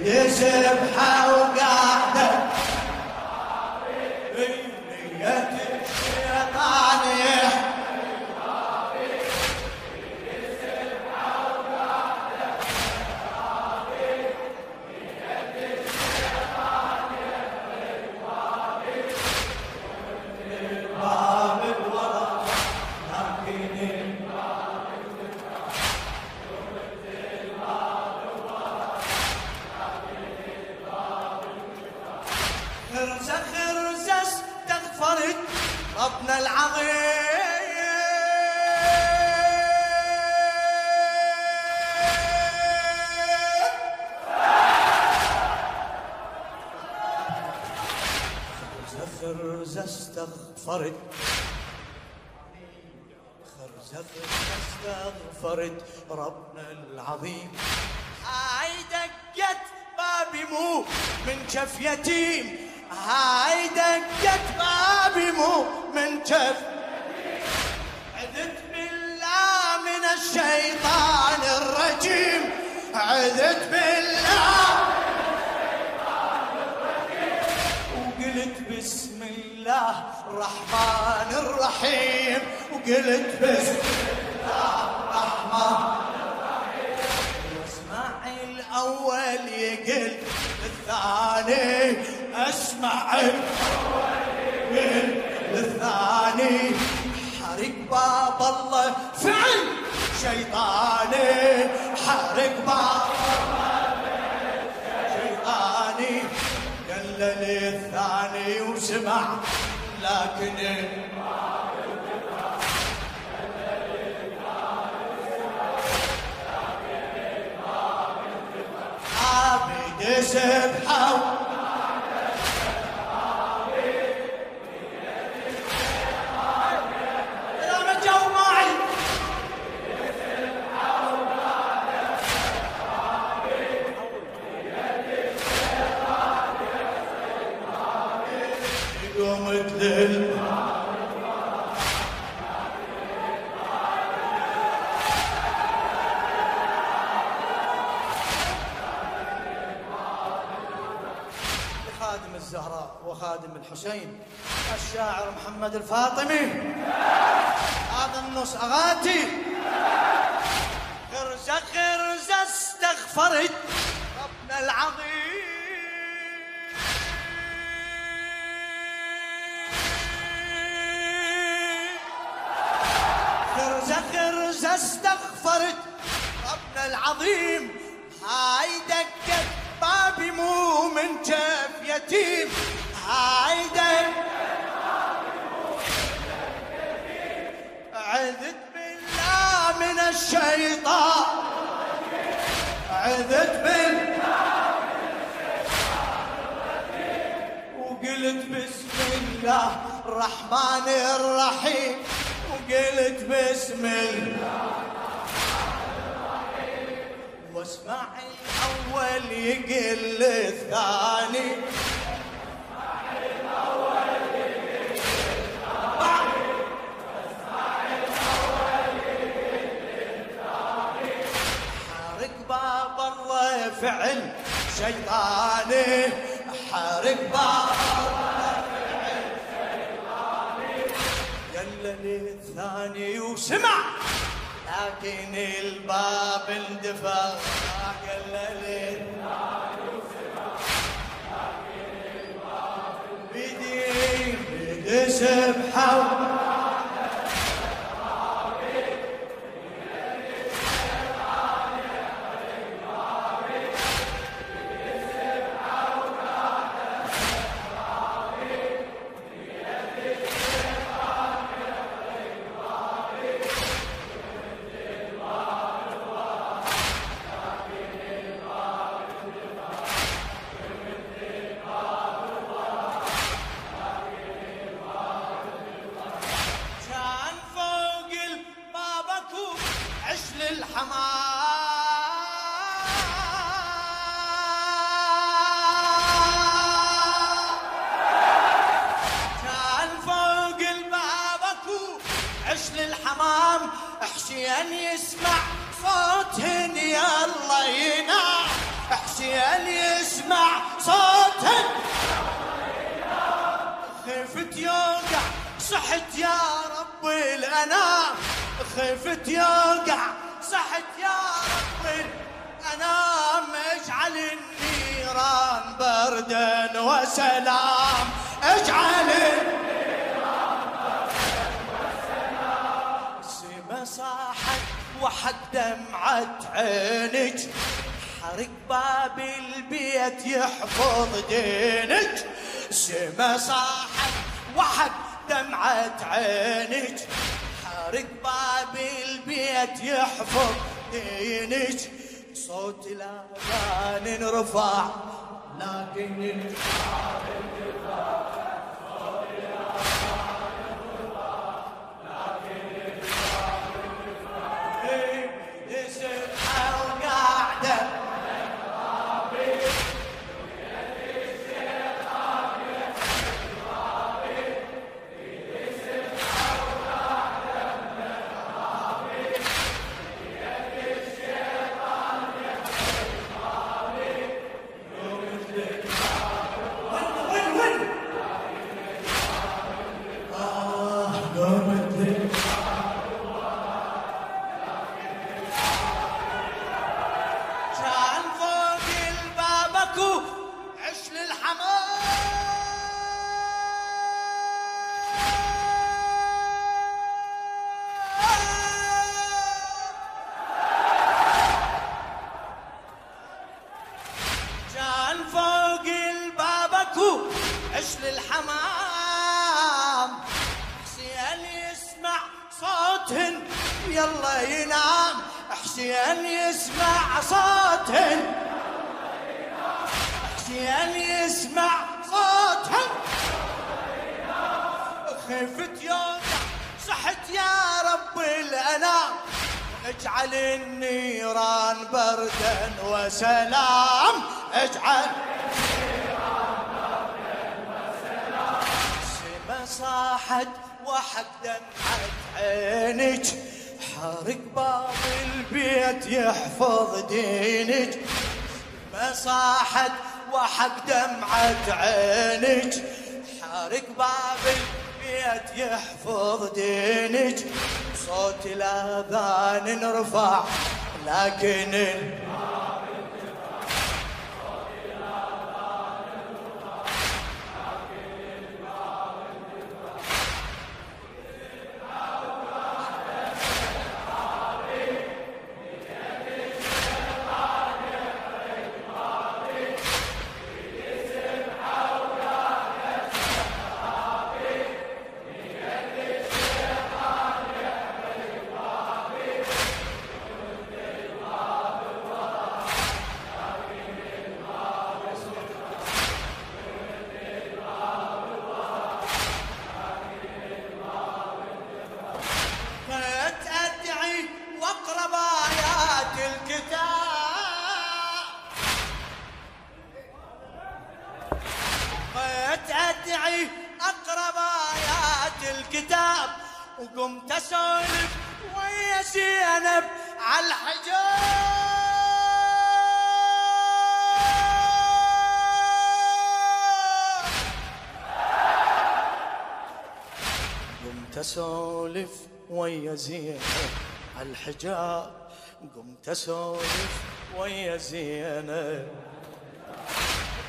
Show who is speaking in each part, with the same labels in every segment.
Speaker 1: عبيد سبحة خرزة استغفرت خرزة استغفرت ربنا العظيم هاي دقت بابي مو من كف يتيم هاي دقت بابي مو من كف عذت بالله من الشيطان الرجيم. عذت بالله. وقلت بسم الله الرحمن الرحيم. وقلت بسم الله الرحمن واسمع الأول يقل الثاني أسمع. الأول يقل الثاني حرق باب الله. فعل! شيطاني حرق باب شيطاني قال للثاني وسمع لكن الزهراء وخادم الحسين الشاعر محمد الفاطمي هذا النص أغاتي. خرزه خرزه استغفرت ربنا العظيم. خرزة خرزة استغفرت ربنا العظيم. هاي دقت بابي مو من جف يتيم هاي دقت عذت بالله من الشيطان. عذت بالله وقلت بسم الله الرحمن الرحيم. وقلت بسم الله. واسمع الأول يقل الثاني. فعل شيطاني حارق باب الله فعل شيطاني للثاني وسمع. لكن الباب اندفع. قال للثاني وسمع. لكن الباب بدي بدي سبحه حسين يسمع صوتهن خفت يوقع صحت يا رب الانام خفت يوقع صحت يا رب الانام اجعل النيران بردا وسلام. اجعل السما صاحت وحق دمعة عينك. حرق باب البيت يحفظ دينك. سما صاحت وحق دمعة عينك. حرق باب البيت يحفظ دينك. صوت الاذان رفع لكن كان يسمع صوتهن. يلا ينام. حسين يسمع صوتهن. حسين يسمع صوتهن. خفت يوقع صحت يا رب الأنام. اجعل النيران بردا وسلام. اجعل السما صاحت وحق دمعة عينك. حارق باب البيت يحفظ دينك. ما صاحت وحق دمعة عينك. حارق باب البيت يحفظ دينك. صوت الأذان نرفع لكن اسولف ويا زينب عالحجاب قمت اسولف ويا زينب.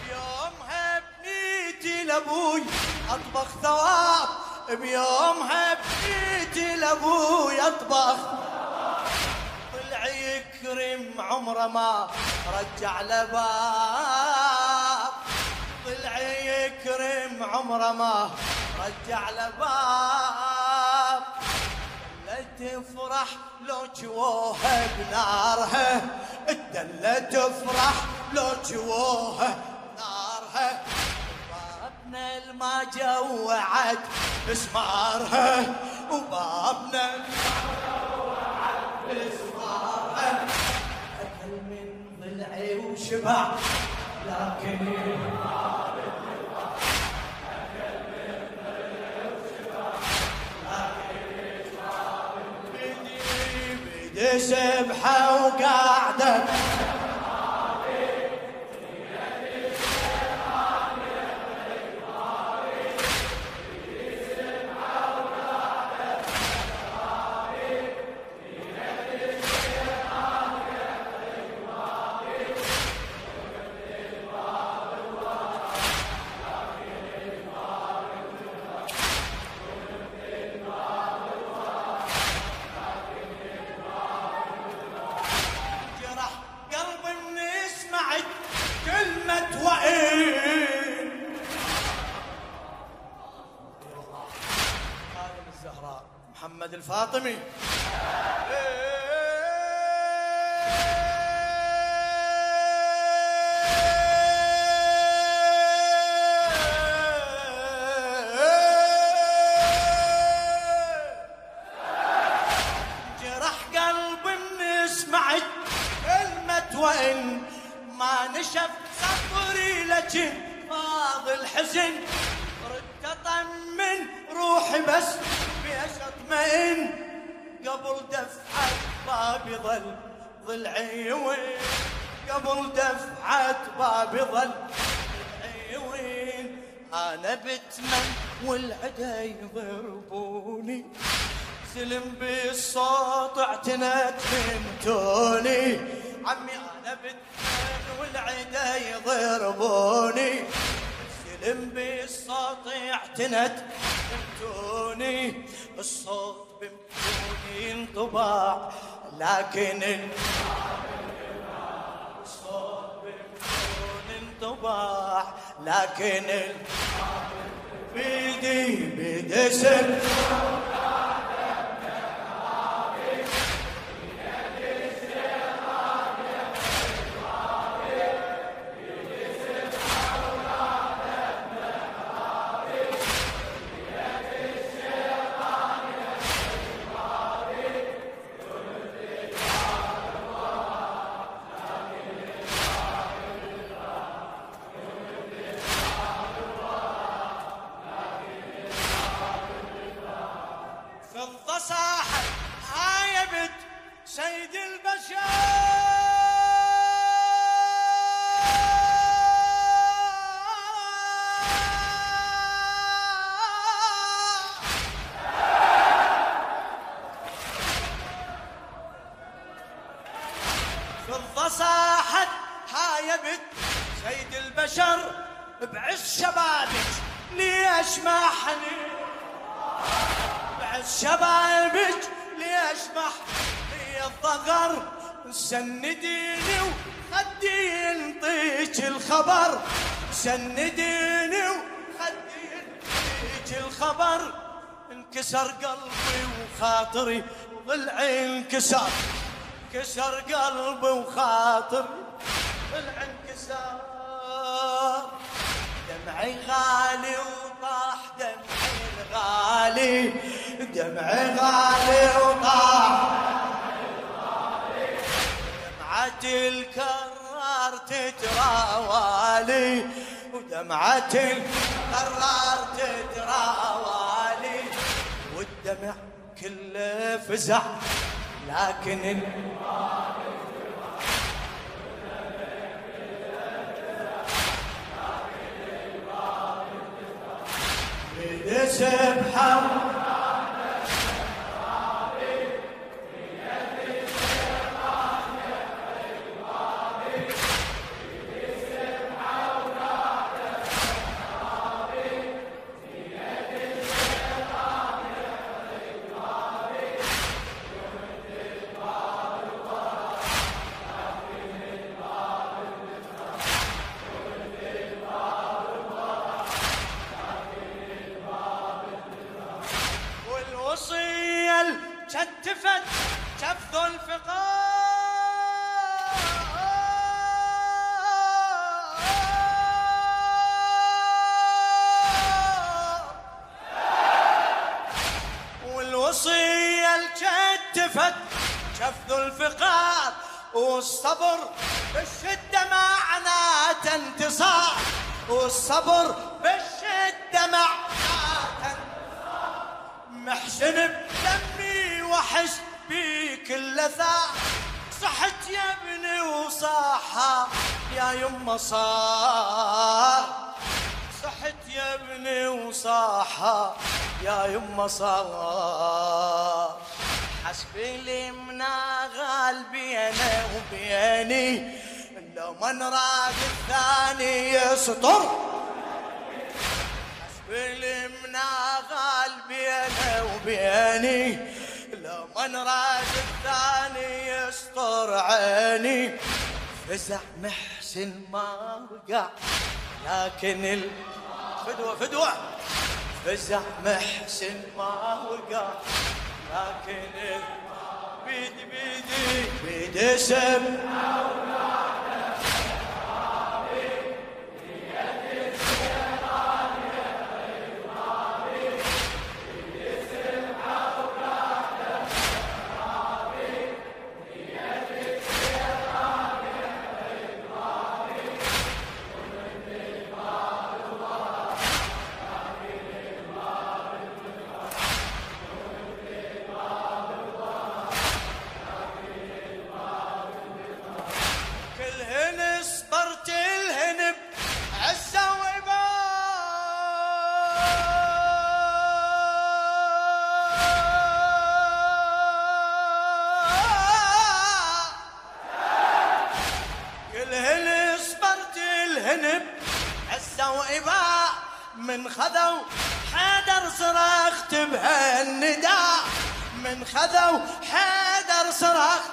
Speaker 1: بيومها بنيتي لأبوي أطبخ ثواب. بيومها بنيتي لأبوي أطبخ. طلع يكرم عمره ما رجع لباب. طلع يكرم عمره ما رجع لباب. تفرح لو جووها بنارها الدلة تفرح لو جووها بنارها. بابنا الما جوعت مسمارها وبابنا مسمارها أكل من ضلعي وشبع لكن سبحة وقاعدة الزهراء محمد الفاطمي. دفعة بابي ظل. ضلعي وين؟ أنا بتمن والعدا يضربوني سلم بالصوت اعتنت فهمتوني عمي أنا بتمن والعدا يضربوني سلم بالصوت اعتنت فهمتوني الصوت بمتوني انطباع لكن الصوت انطباع لكن بيدي بيدي سنديني وخدي ينطيك الخبر انكسر قلبي وخاطري ضلعي انكسر كسر قلبي وخاطري ضلعي انكسر دمعي غالي وطاح دمعي الغالي دمعي غالي وطاح. دمعة الكرار تتراوالي. ودمعة الكرار تتراوالي والدمع كله فزع لكن ال- بيد الكتفت كف الفقار. والوصية الكتفت كف الفقار. والصبر بالشدة معناته انتصار. والصبر بالشدة معناته محسن وحش بيك اللذاء صحت يا ابني وصاحة يا يما صار صحت يا ابني وصاحة يا يما صار حسبي لي منا غالبي أنا وبيني لو من راد الثاني يسطر بالمنا قلبي أنا وبيني راد الثاني يسطر عيني. فزع محسن ما وقع لكن ال... فدوة فدوة. فزع محسن ما وقع لكن ال... بيدي بيدي بيدي سم. خذوا حيدر صرخت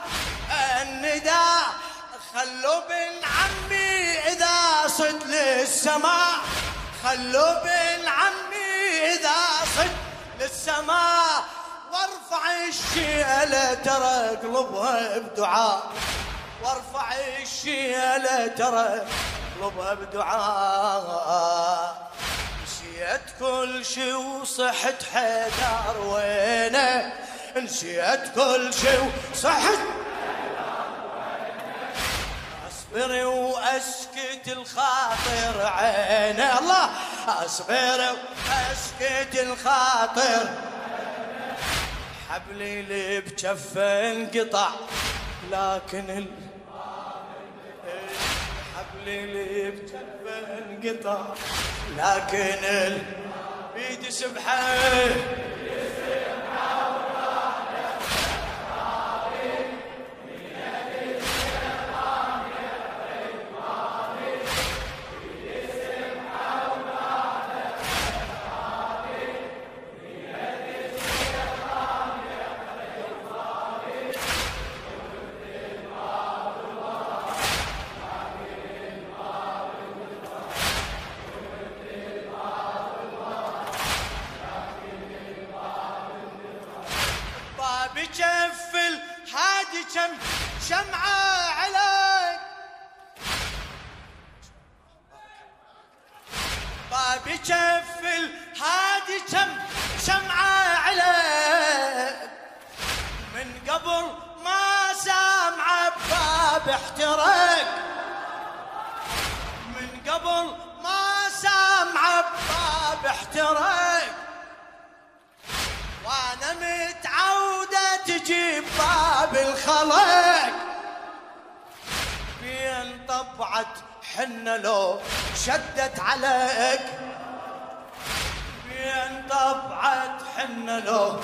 Speaker 1: النداء خلوا بن عمي إذا صد للسماء. خلوا بن عمي إذا صد للسماء. وارفع الشيلة ترى قلبها بدعاء. وارفع الشيلة ترى قلبها بدعاء. نسيت كل شي وصحت حيدر وينه نسيت كل شي وصحت. اصبر وأسكت الخاطر عينه الله اصبر وأسكت الخاطر. حبلي اللي بجفه انقطع لكن ال... حبلي اللي بجفه انقطع لكن ال... بيد سبحة. بجف الهادي كم شمعة عليك باب جف الهادي كم شمعة عليك من قبل ما سامع باب احترق من قبل ما سامع باب احترق وأنا متعودة تجيب باب الخلق. بين طبعت حنة لو شدت عليك. بين طبعت حنة لو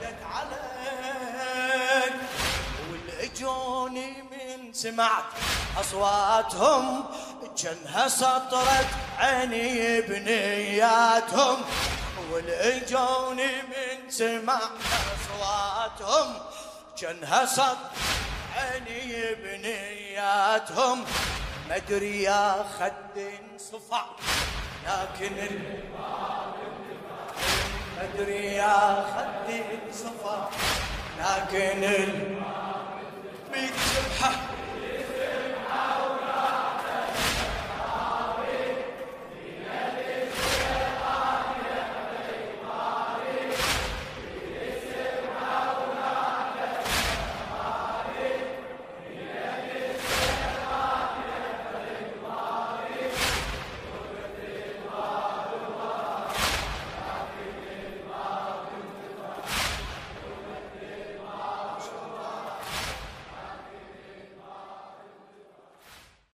Speaker 1: شدت عليك. والأجوني من سمعت أصواتهم جنها سطرت عيني بنياتهم. والاجوني من سمع أصواتهم جنها صد عيني بنياتهم. مدري يا خد صفع لكن مدري يا خد صفع لكن بيت سبحه